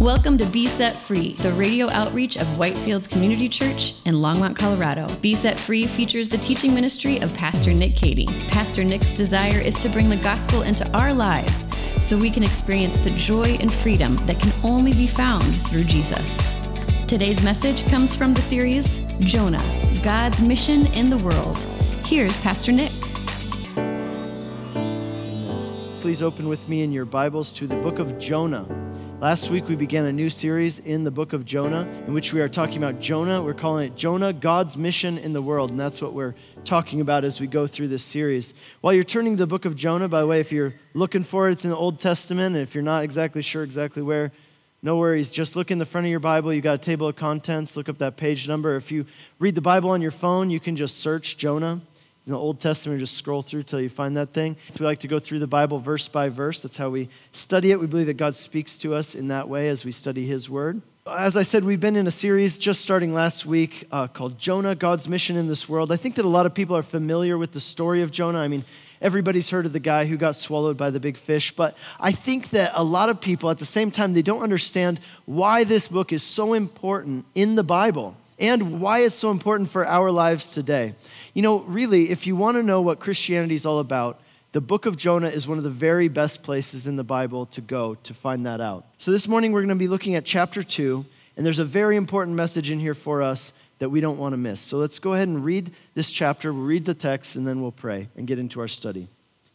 Welcome to Be Set Free, the radio outreach of Whitefields Community Church in Longmont, Colorado. Be Set Free features the teaching ministry of Pastor Nick Cady. Pastor Nick's desire is to bring the gospel into our lives so we can experience the joy and freedom that can only be found through Jesus. Today's message comes from the series Jonah, God's Mission in the World. Here's Pastor Nick. Please open with me in your Bibles to the book of Jonah. Last week we began a new series in the book of Jonah in which we are talking about Jonah. We're calling it Jonah, God's mission in the world. And that's what we're talking about as we go through this series. While you're turning to the book of Jonah, by the way, if you're looking for it, it's in the Old Testament. And if you're not exactly sure exactly where, no worries. Just look in the front of your Bible. You got a table of contents. Look up that page number. If you read the Bible on your phone, you can just search Jonah in the Old Testament, just scroll through till you find that thing. If we like to go through the Bible verse by verse, that's how we study it. We believe that God speaks to us in that way as we study His Word. As I said, we've been in a series just starting last week uh, called Jonah, God's Mission in This World. I think that a lot of people are familiar with the story of Jonah. I mean, everybody's heard of the guy who got swallowed by the big fish, but I think that a lot of people at the same time, they don't understand why this book is so important in the Bible and why it's so important for our lives today. You know, really, if you want to know what Christianity is all about, the book of Jonah is one of the very best places in the Bible to go to find that out. So this morning we're going to be looking at chapter 2, and there's a very important message in here for us that we don't want to miss. So let's go ahead and read this chapter. We'll read the text, and then we'll pray and get into our study.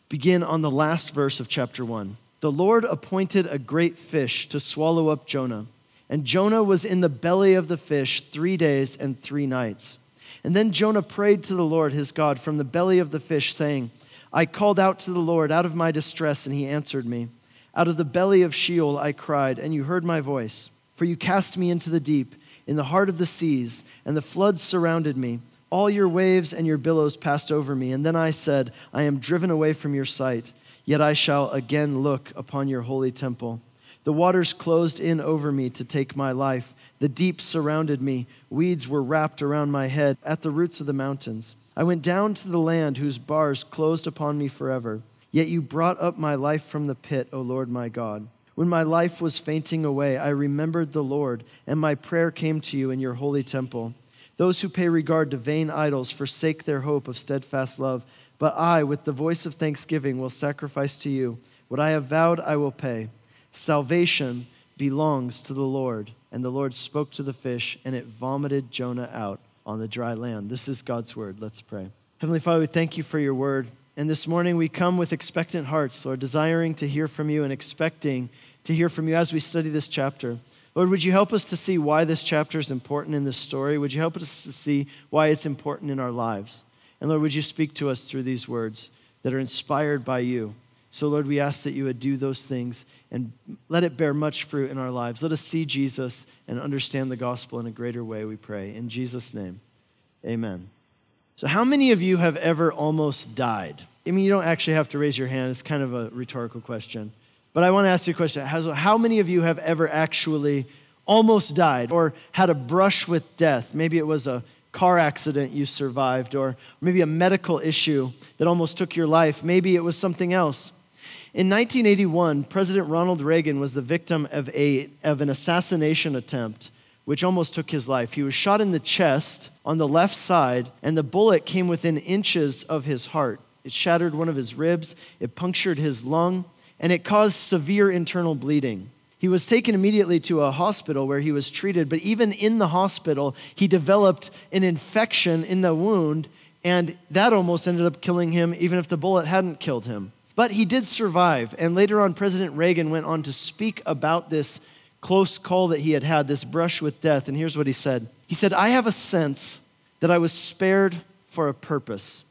Begin on the last verse of chapter 1. The Lord appointed a great fish to swallow up Jonah. And Jonah was in the belly of the fish three days and three nights. And then Jonah prayed to the Lord his God from the belly of the fish, saying, I called out to the Lord out of my distress, and he answered me. Out of the belly of Sheol I cried, and you heard my voice. For you cast me into the deep, in the heart of the seas, and the floods surrounded me. All your waves and your billows passed over me. And then I said, I am driven away from your sight, yet I shall again look upon your holy temple. The waters closed in over me to take my life. The deep surrounded me. Weeds were wrapped around my head at the roots of the mountains. I went down to the land whose bars closed upon me forever. Yet you brought up my life from the pit, O Lord my God. When my life was fainting away, I remembered the Lord, and my prayer came to you in your holy temple. Those who pay regard to vain idols forsake their hope of steadfast love. But I, with the voice of thanksgiving, will sacrifice to you. What I have vowed, I will pay. Salvation belongs to the Lord. And the Lord spoke to the fish, and it vomited Jonah out on the dry land. This is God's word. Let's pray. Heavenly Father, we thank you for your word. And this morning we come with expectant hearts, Lord, desiring to hear from you and expecting to hear from you as we study this chapter. Lord, would you help us to see why this chapter is important in this story? Would you help us to see why it's important in our lives? And Lord, would you speak to us through these words that are inspired by you? So, Lord, we ask that you would do those things and let it bear much fruit in our lives. Let us see Jesus and understand the gospel in a greater way, we pray. In Jesus' name, amen. So, how many of you have ever almost died? I mean, you don't actually have to raise your hand, it's kind of a rhetorical question. But I want to ask you a question How many of you have ever actually almost died or had a brush with death? Maybe it was a car accident you survived, or maybe a medical issue that almost took your life. Maybe it was something else. In 1981, President Ronald Reagan was the victim of, a, of an assassination attempt which almost took his life. He was shot in the chest on the left side, and the bullet came within inches of his heart. It shattered one of his ribs, it punctured his lung, and it caused severe internal bleeding. He was taken immediately to a hospital where he was treated, but even in the hospital, he developed an infection in the wound, and that almost ended up killing him, even if the bullet hadn't killed him. But he did survive. And later on, President Reagan went on to speak about this close call that he had had, this brush with death. And here's what he said He said, I have a sense that I was spared for a purpose,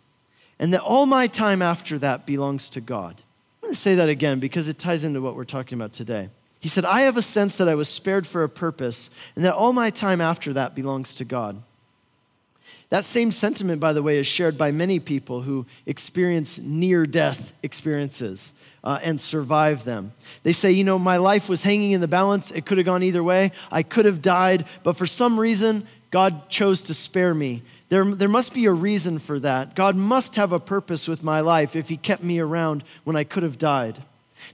and that all my time after that belongs to God. I'm going to say that again because it ties into what we're talking about today. He said, I have a sense that I was spared for a purpose, and that all my time after that belongs to God. That same sentiment, by the way, is shared by many people who experience near death experiences uh, and survive them. They say, you know, my life was hanging in the balance. It could have gone either way. I could have died, but for some reason, God chose to spare me. There, there must be a reason for that. God must have a purpose with my life if He kept me around when I could have died.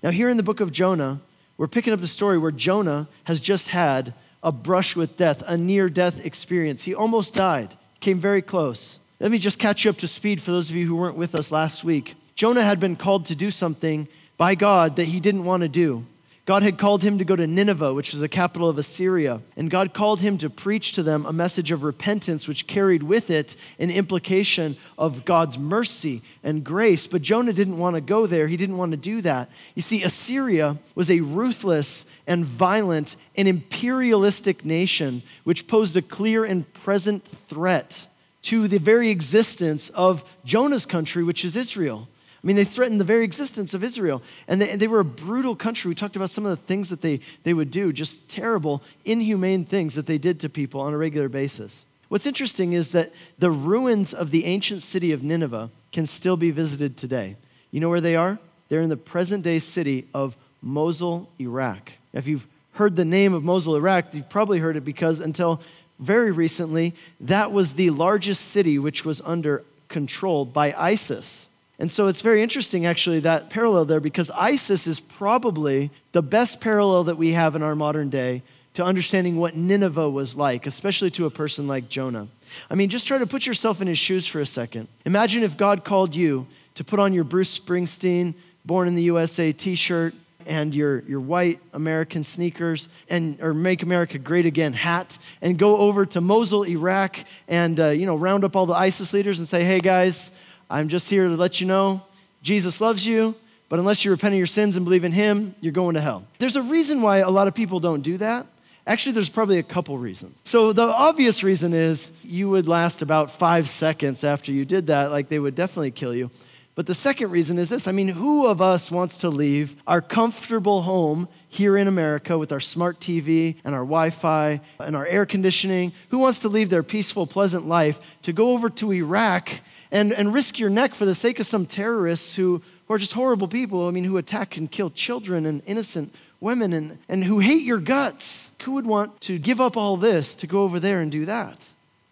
Now, here in the book of Jonah, We're picking up the story where Jonah has just had a brush with death, a near death experience. He almost died, came very close. Let me just catch you up to speed for those of you who weren't with us last week. Jonah had been called to do something by God that he didn't want to do. God had called him to go to Nineveh, which was the capital of Assyria, and God called him to preach to them a message of repentance, which carried with it an implication of God's mercy and grace. But Jonah didn't want to go there, he didn't want to do that. You see, Assyria was a ruthless and violent and imperialistic nation which posed a clear and present threat to the very existence of Jonah's country, which is Israel. I mean, they threatened the very existence of Israel. And they, they, were a brutal country. We talked about some of the things that they, they would do, just terrible, inhumane things that they did to people on a regular basis. What's interesting is that the ruins of the ancient city of Nineveh can still be visited today. You know where they are? They're in the present day city of Mosul, Iraq. If you've heard the name of Mosul, Iraq, you've probably heard it because until very recently, that was the largest city which was under control by ISIS. And so it's very interesting, actually, that parallel there, because ISIS is probably the best parallel that we have in our modern day to understanding what Nineveh was like, especially to a person like Jonah. I mean, just try to put yourself in his shoes for a second. Imagine if God called you to put on your Bruce Springsteen, Born in the USA t shirt, and your, your white American sneakers and or Make America Great Again hat and go over to Mosul, Iraq, and uh, you know round up all the ISIS leaders and say, "Hey guys, I'm just here to let you know Jesus loves you, but unless you repent of your sins and believe in Him, you're going to hell." There's a reason why a lot of people don't do that. Actually, there's probably a couple reasons. So, the obvious reason is you would last about five seconds after you did that, like they would definitely kill you. But the second reason is this I mean, who of us wants to leave our comfortable home here in America with our smart TV and our Wi Fi and our air conditioning? Who wants to leave their peaceful, pleasant life to go over to Iraq and, and risk your neck for the sake of some terrorists who, who are just horrible people? I mean, who attack and kill children and innocent women and, and who hate your guts? Who would want to give up all this to go over there and do that?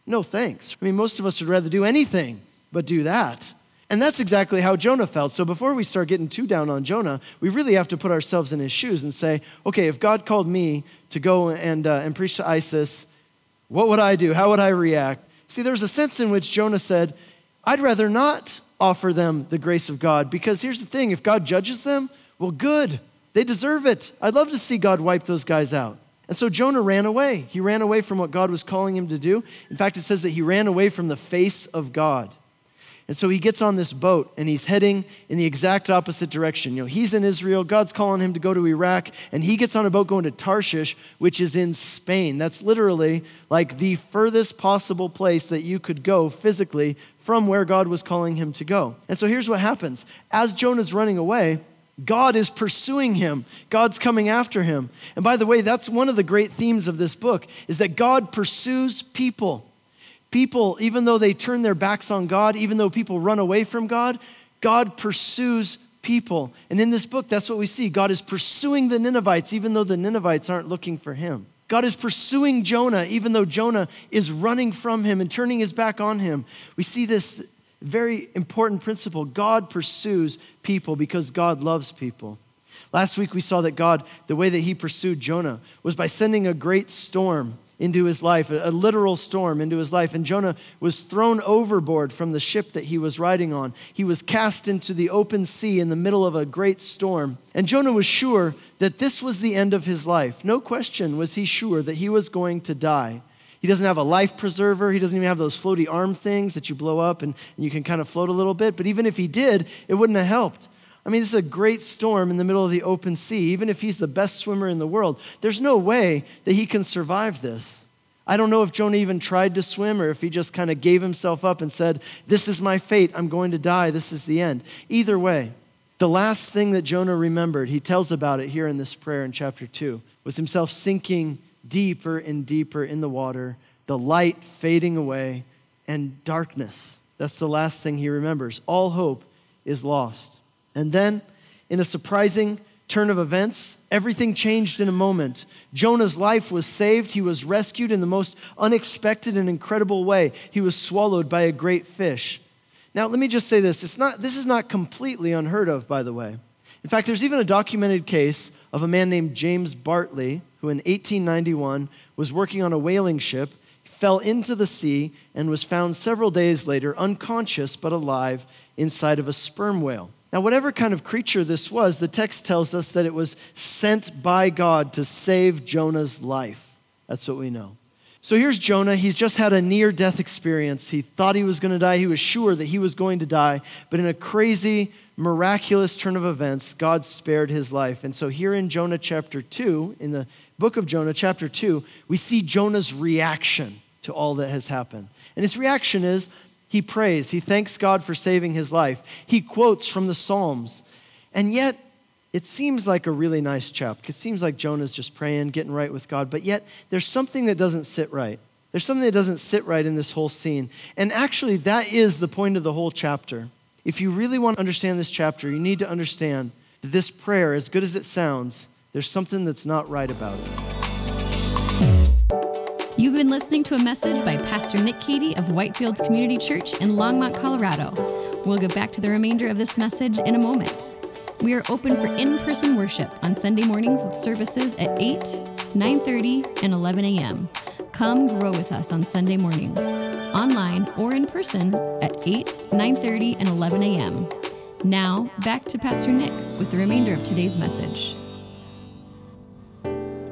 No thanks. I mean, most of us would rather do anything but do that. And that's exactly how Jonah felt. So before we start getting too down on Jonah, we really have to put ourselves in his shoes and say, okay, if God called me to go and, uh, and preach to ISIS, what would I do? How would I react? See, there's a sense in which Jonah said, I'd rather not offer them the grace of God because here's the thing if God judges them, well, good. They deserve it. I'd love to see God wipe those guys out. And so Jonah ran away. He ran away from what God was calling him to do. In fact, it says that he ran away from the face of God. And so he gets on this boat and he's heading in the exact opposite direction. You know, he's in Israel, God's calling him to go to Iraq, and he gets on a boat going to Tarshish, which is in Spain. That's literally like the furthest possible place that you could go physically from where God was calling him to go. And so here's what happens. As Jonah's running away, God is pursuing him. God's coming after him. And by the way, that's one of the great themes of this book is that God pursues people. People, even though they turn their backs on God, even though people run away from God, God pursues people. And in this book, that's what we see. God is pursuing the Ninevites, even though the Ninevites aren't looking for him. God is pursuing Jonah, even though Jonah is running from him and turning his back on him. We see this very important principle God pursues people because God loves people. Last week, we saw that God, the way that he pursued Jonah, was by sending a great storm into his life, a, literal storm into his life. And Jonah was thrown overboard from the ship that he was riding on. He was cast into the open sea in the middle of a great storm. And Jonah was sure that this was the end of his life. No question was he sure that he was going to die. He doesn't have a life preserver. He doesn't even have those floaty arm things that you blow up and, and you can kind of float a little bit. But even if he did, it wouldn't have helped. I mean, this is a great storm in the middle of the open sea. Even if he's the best swimmer in the world, there's no way that he can survive this. I don't know if Jonah even tried to swim or if he just kind of gave himself up and said, This is my fate. I'm going to die. This is the end. Either way, the last thing that Jonah remembered, he tells about it here in this prayer in chapter 2, was himself sinking deeper and deeper in the water, the light fading away, and darkness. That's the last thing he remembers. All hope is lost. And then, in a surprising turn of events, everything changed in a moment. Jonah's life was saved. He was rescued in the most unexpected and incredible way. He was swallowed by a great fish. Now, let me just say this. It's not, this is not completely unheard of, by the way. In fact, there's even a documented case of a man named James Bartley, who in 1891 was working on a whaling ship, fell into the sea, and was found several days later unconscious but alive inside of a sperm whale. Now, whatever kind of creature this was, the text tells us that it was sent by God to save Jonah's life. That's what we know. So here's Jonah. He's just had a near death experience. He thought he was going to die. He was sure that he was going to die. But in a crazy, miraculous turn of events, God spared his life. And so here in Jonah chapter 2, in the book of Jonah, chapter 2, we see Jonah's reaction to all that has happened. And his reaction is he prays, he thanks God for saving his life. He quotes from the Psalms. And yet, it seems like a really nice chapter. It seems like Jonah's just praying, getting right with God, but yet there's something that doesn't sit right. There's something that doesn't sit right in this whole scene. And actually, that is the point of the whole chapter. If you really want to understand this chapter, you need to understand that this prayer, as good as it sounds, there's something that's not right about it. You've been listening to a message by Pastor Nick Cady of Whitefields Community Church in Longmont, Colorado. We'll get back to the remainder of this message in a moment. We are open for in-person worship on Sunday mornings with services at 8, 9:30, and 11 a.m. Come grow with us on Sunday mornings, online or in person at 8, 9:30, and 11 a.m. Now, back to Pastor Nick with the remainder of today's message.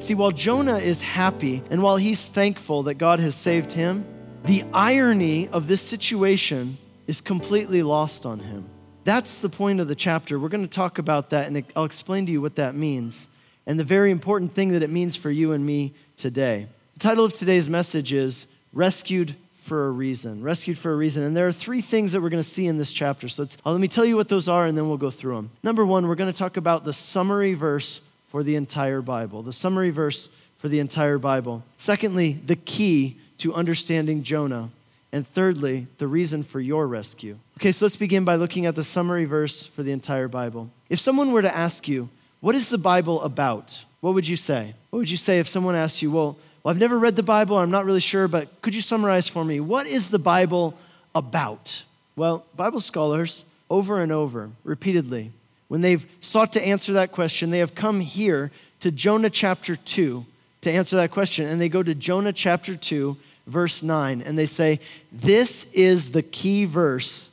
See, while Jonah is happy and while he's thankful that God has saved him, the irony of this situation is completely lost on him. That's the point of the chapter. We're going to talk about that and I'll explain to you what that means and the very important thing that it means for you and me today. The title of today's message is Rescued for a Reason. Rescued for a Reason. And there are three things that we're going to see in this chapter. So uh, let me tell you what those are and then we'll go through them. Number one, we're going to talk about the summary verse for the entire Bible, the summary verse for the entire Bible. Secondly, the key to understanding Jonah. And thirdly, the reason for your rescue. Okay, so let's begin by looking at the summary verse for the entire Bible. If someone were to ask you, what is the Bible about? What would you say? What would you say if someone asked you, well, well I've never read the Bible, I'm not really sure, but could you summarize for me? What is the Bible about? Well, Bible scholars, over and over, repeatedly, when they've sought to answer that question, they have come here to Jonah chapter 2 to answer that question. And they go to Jonah chapter 2, verse 9, and they say, This is the key verse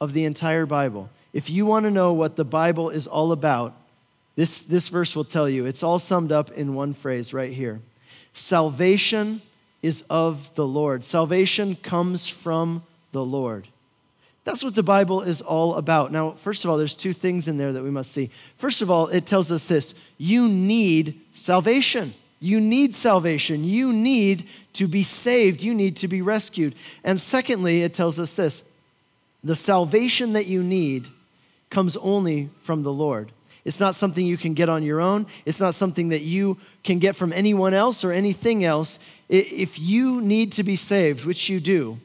of the entire Bible. If you want to know what the Bible is all about, this, this verse will tell you. It's all summed up in one phrase right here Salvation is of the Lord. Salvation comes from the Lord. That's what the Bible is all about. Now, first of all, there's two things in there that we must see. First of all, it tells us this you need salvation. You need salvation. You need to be saved. You need to be rescued. And secondly, it tells us this the salvation that you need comes only from the Lord. It's not something you can get on your own. It's not something that you can get from anyone else or anything else. If you need to be saved, which you do,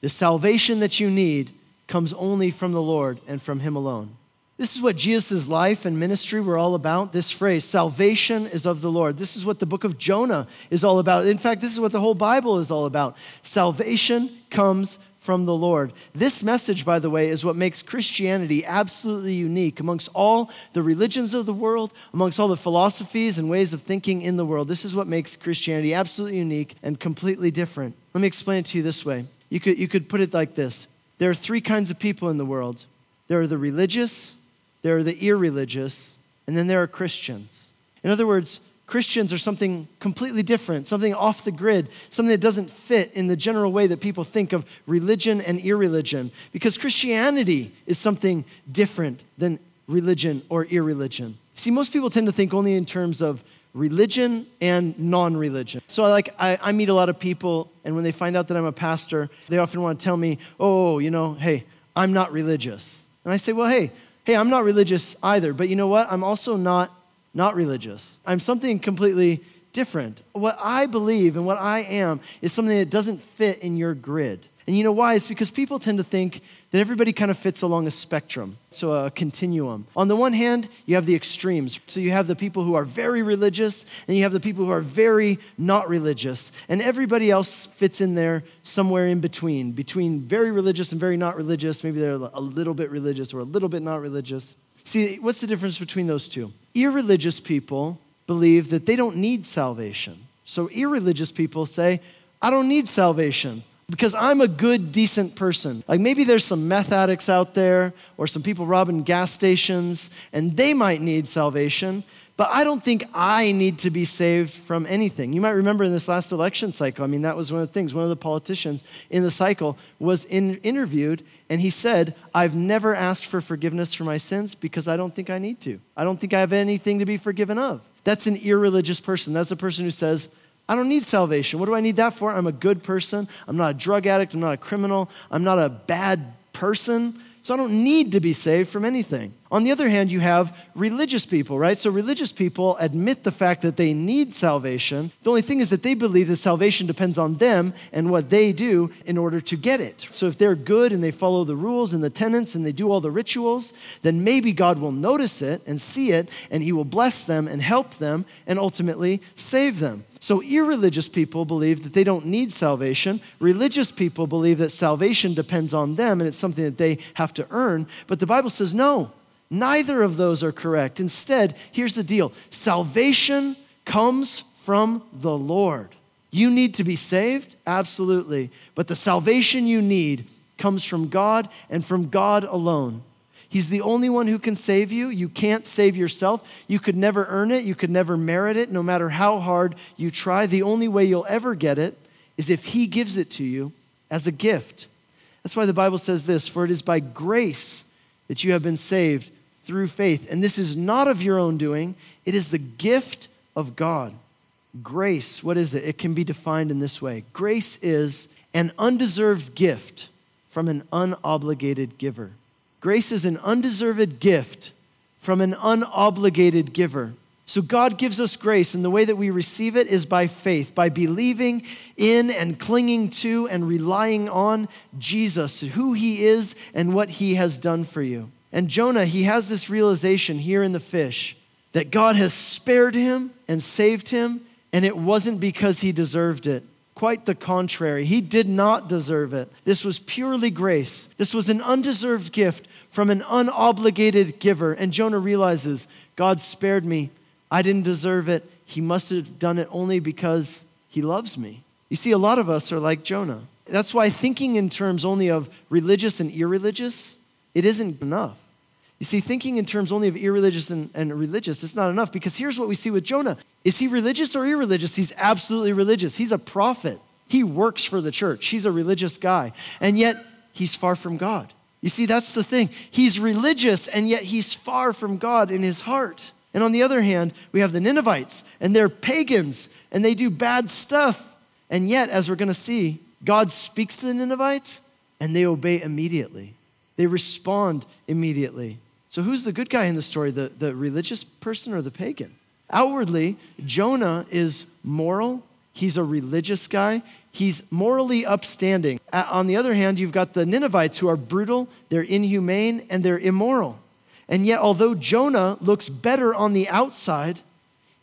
the salvation that you need comes only from the Lord and from Him alone. This is what Jesus' life and ministry were all about. This phrase, salvation is of the Lord. This is what the book of Jonah is all about. In fact, this is what the whole Bible is all about. Salvation comes from the Lord. This message, by the way, is what makes Christianity absolutely unique amongst all the religions of the world, amongst all the philosophies and ways of thinking in the world. This is what makes Christianity absolutely unique and completely different. Let me explain it to you this way. You could, you could put it like this there are three kinds of people in the world there are the religious, there are the irreligious, and then there are Christians. In other words, Christians are something completely different, something off the grid, something that doesn't fit in the general way that people think of religion and irreligion. Because Christianity is something different than religion or irreligion. See, most people tend to think only in terms of religion and non-religion. So like I, I, meet a lot of people, and when they find out that I'm a pastor, they often want to tell me, "Oh, you know, hey, I'm not religious." And I say, "Well, hey, hey, I'm not religious either, but you know what? I'm also not not religious. I'm something completely different. What I believe and what I am is something that doesn't fit in your grid." And you know why? It's because people tend to think that everybody kind of fits along a spectrum, so a continuum. On the one hand, you have the extremes. So you have the people who are very religious, and you have the people who are very not religious. And everybody else fits in there somewhere in between, between very religious and very not religious. Maybe they're a little bit religious or a little bit not religious. See, what's the difference between those two? Irreligious people believe that they don't need salvation. So, irreligious people say, I don't need salvation because I'm a good, decent person. Like maybe there's some meth addicts out there or some people robbing gas stations, and they might need salvation, but I don't think I need to be saved from anything. You might remember in this last election cycle, I mean, that was one of the things. One of the politicians in the cycle was in, interviewed, and he said, I've never asked for forgiveness for my sins because I don't think I need to. I don't think I have anything to be forgiven of. That's an irreligious person. That's a person who says, I don't need salvation. What do I need that for? I'm a good person. I'm not a drug addict. I'm not a criminal. I'm not a bad person. So I don't need to be saved from anything. On the other hand, you have religious people, right? So religious people admit the fact that they need salvation. The only thing is that they believe that salvation depends on them and what they do in order to get it. So if they're good and they follow the rules and the tenets and they do all the rituals, then maybe God will notice it and see it and he will bless them and help them and ultimately save them. So, irreligious people believe that they don't need salvation. Religious people believe that salvation depends on them and it's something that they have to earn. But the Bible says no, neither of those are correct. Instead, here's the deal salvation comes from the Lord. You need to be saved? Absolutely. But the salvation you need comes from God and from God alone. He's the only one who can save you. You can't save yourself. You could never earn it. You could never merit it, no matter how hard you try. The only way you'll ever get it is if He gives it to you as a gift. That's why the Bible says this For it is by grace that you have been saved through faith. And this is not of your own doing, it is the gift of God. Grace, what is it? It can be defined in this way grace is an undeserved gift from an unobligated giver. Grace is an undeserved gift from an unobligated giver. So God gives us grace, and the way that we receive it is by faith, by believing in and clinging to and relying on Jesus, who he is and what he has done for you. And Jonah, he has this realization here in the fish that God has spared him and saved him, and it wasn't because he deserved it. Quite the contrary. He did not deserve it. This was purely grace. This was an undeserved gift from an unobligated giver. And Jonah realizes God spared me. I didn't deserve it. He must have done it only because he loves me. You see, a lot of us are like Jonah. That's why thinking in terms only of religious and irreligious, it isn't enough. You see, thinking in terms only of irreligious and, and religious, it's not enough because here's what we see with Jonah. Is he religious or irreligious? He's absolutely religious. He's a prophet. He works for the church. He's a religious guy. And yet, he's far from God. You see, that's the thing. He's religious, and yet he's far from God in his heart. And on the other hand, we have the Ninevites, and they're pagans, and they do bad stuff. And yet, as we're going to see, God speaks to the Ninevites, and they obey immediately. They respond immediately. So, who's the good guy in the story, the, the religious person or the pagan? Outwardly, Jonah is moral, he's a religious guy, he's morally upstanding. On the other hand, you've got the Ninevites who are brutal, they're inhumane, and they're immoral. And yet, although Jonah looks better on the outside,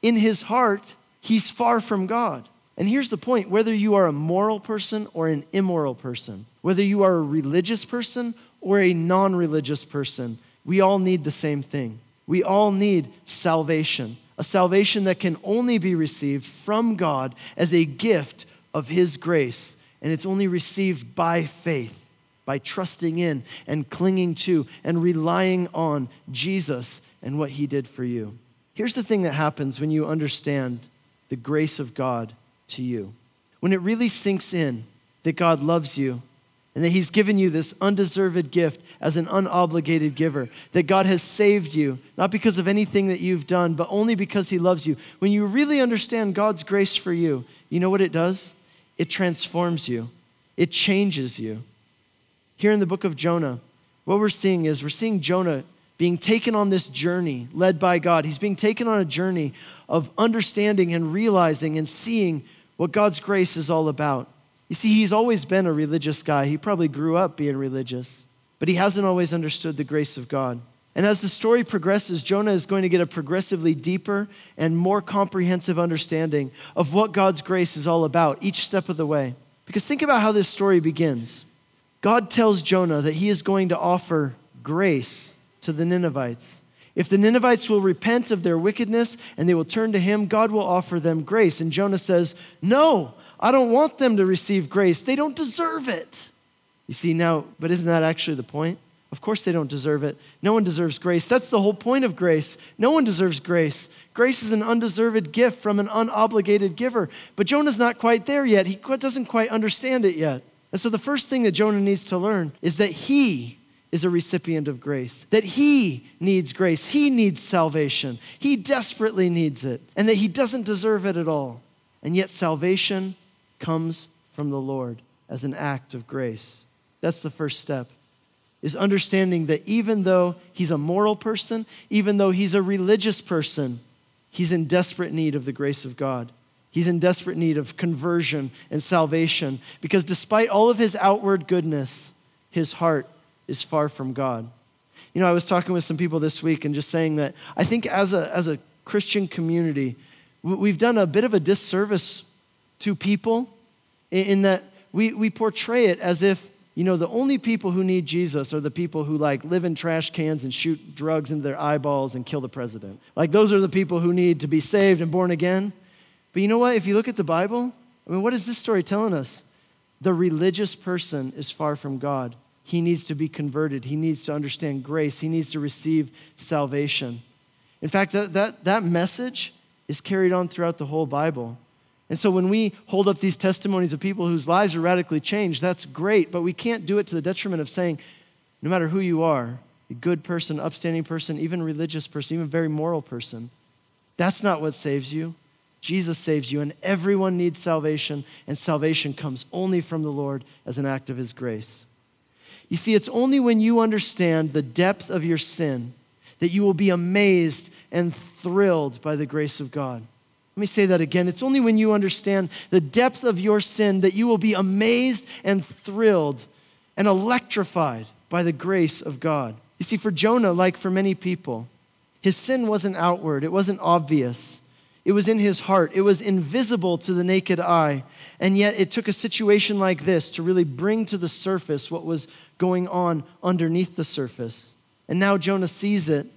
in his heart, he's far from God. And here's the point whether you are a moral person or an immoral person, whether you are a religious person or a non religious person, we all need the same thing. We all need salvation, a salvation that can only be received from God as a gift of His grace. And it's only received by faith, by trusting in and clinging to and relying on Jesus and what He did for you. Here's the thing that happens when you understand the grace of God to you. When it really sinks in that God loves you and that He's given you this undeserved gift as an unobligated giver, that God has saved you, not because of anything that you've done, but only because He loves you. When you really understand God's grace for you, you know what it does? it transforms you, it changes you. Here in the book of Jonah, what we're seeing is we're seeing Jonah being taken on this journey led by God. He's being taken on a journey of understanding and realizing and seeing what God's grace is all about. You see, he's always been a religious guy. He probably grew up being religious, but he hasn't always understood the grace of God. And as the story progresses, Jonah is going to get a progressively deeper and more comprehensive understanding of what God's grace is all about each step of the way. Because think about how this story begins. God tells Jonah that he is going to offer grace to the Ninevites. If the Ninevites will repent of their wickedness and they will turn to him, God will offer them grace. And Jonah says, No, I don't want them to receive grace. They don't deserve it. You see, now, but isn't that actually the point? Of course, they don't deserve it. No one deserves grace. That's the whole point of grace. No one deserves grace. Grace is an undeserved gift from an unobligated giver. But Jonah's not quite there yet. He doesn't quite understand it yet. And so, the first thing that Jonah needs to learn is that he is a recipient of grace, that he needs grace, he needs salvation, he desperately needs it, and that he doesn't deserve it at all. And yet, salvation comes from the Lord as an act of grace. That's the first step. Is understanding that even though he's a moral person, even though he's a religious person, he's in desperate need of the grace of God. He's in desperate need of conversion and salvation because despite all of his outward goodness, his heart is far from God. You know, I was talking with some people this week and just saying that I think as a, as a Christian community, we've done a bit of a disservice to people in that we, we portray it as if, you know, the only people who need Jesus are the people who like live in trash cans and shoot drugs into their eyeballs and kill the president. Like those are the people who need to be saved and born again. But you know what? If you look at the Bible, I mean, what is this story telling us? The religious person is far from God. He needs to be converted. He needs to understand grace. He needs to receive salvation. In fact, that, that, that message is carried on throughout the whole Bible. And so when we hold up these testimonies of people whose lives are radically changed, that's great, but we can't do it to the detriment of saying, no matter who you are, a good person, upstanding person, even religious person, even very moral person, that's not what saves you. Jesus saves you, and everyone needs salvation, and salvation comes only from the Lord as an act of his grace. You see, it's only when you understand the depth of your sin that you will be amazed and thrilled by the grace of God. Let me say that again. It's only when you understand the depth of your sin that you will be amazed and thrilled and electrified by the grace of God. You see, for Jonah, like for many people, his sin wasn't outward, it wasn't obvious. It was in his heart. It was invisible to the naked eye. And yet, it took a situation like this to really bring to the surface what was going on underneath the surface. And now Jonah sees it,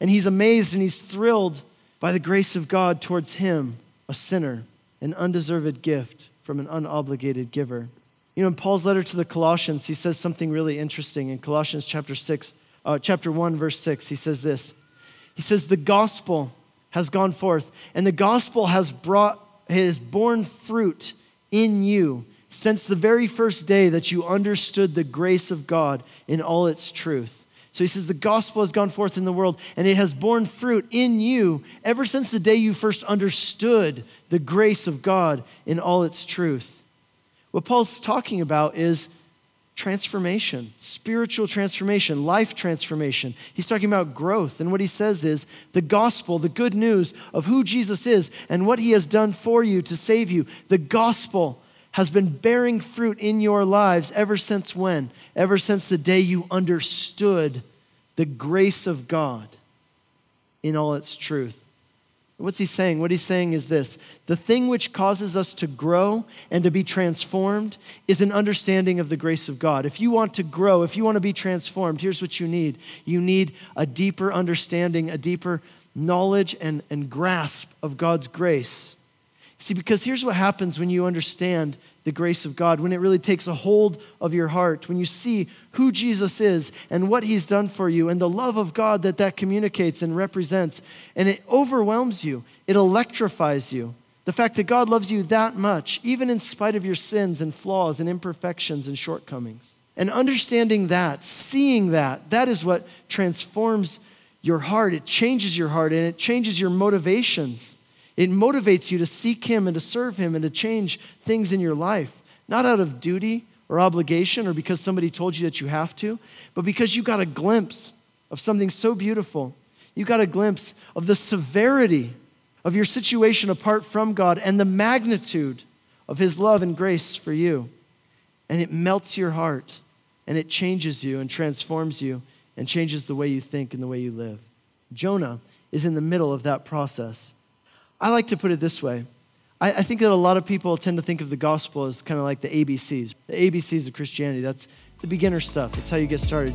and he's amazed and he's thrilled by the grace of God towards him, a sinner, an undeserved gift from an unobligated giver. You know, in Paul's letter to the Colossians, he says something really interesting. In Colossians chapter 6, uh, chapter 1, verse 6, he says this. He says, The gospel has gone forth, and the gospel has brought, has borne fruit in you since the very first day that you understood the grace of God in all its truth. So he says, The gospel has gone forth in the world, and it has borne fruit in you ever since the day you first understood the grace of God in all its truth. What Paul's talking about is transformation, spiritual transformation, life transformation. He's talking about growth. And what he says is the gospel, the good news of who Jesus is and what he has done for you to save you, the gospel has been bearing fruit in your lives ever since when? Ever since the day you understood the grace of God in all its truth. What's he saying? What he's saying is this the thing which causes us to grow and to be transformed is an understanding of the grace of God. If you want to grow, if you want to be transformed, here's what you need you need a deeper understanding, a deeper knowledge and, and grasp of God's grace. See, because here's what happens when you understand the grace of God, when it really takes a hold of your heart, when you see who Jesus is and what he's done for you and the love of God that that communicates and represents, and it overwhelms you, it electrifies you. The fact that God loves you that much, even in spite of your sins and flaws and imperfections and shortcomings. And understanding that, seeing that, that is what transforms your heart. It changes your heart and it changes your motivations. It motivates you to seek Him and to serve Him and to change things in your life, not out of duty or obligation or because somebody told you that you have to, but because you got a glimpse of something so beautiful. You got a glimpse of the severity of your situation apart from God and the magnitude of His love and grace for you. And it melts your heart and it changes you and transforms you and changes the way you think and the way you live. Jonah is in the middle of that process. I like to put it this way. I, I think that a lot of people tend to think of the gospel as kind of like the ABCs. The ABCs of Christianity. That's the beginner stuff. it's how you get started.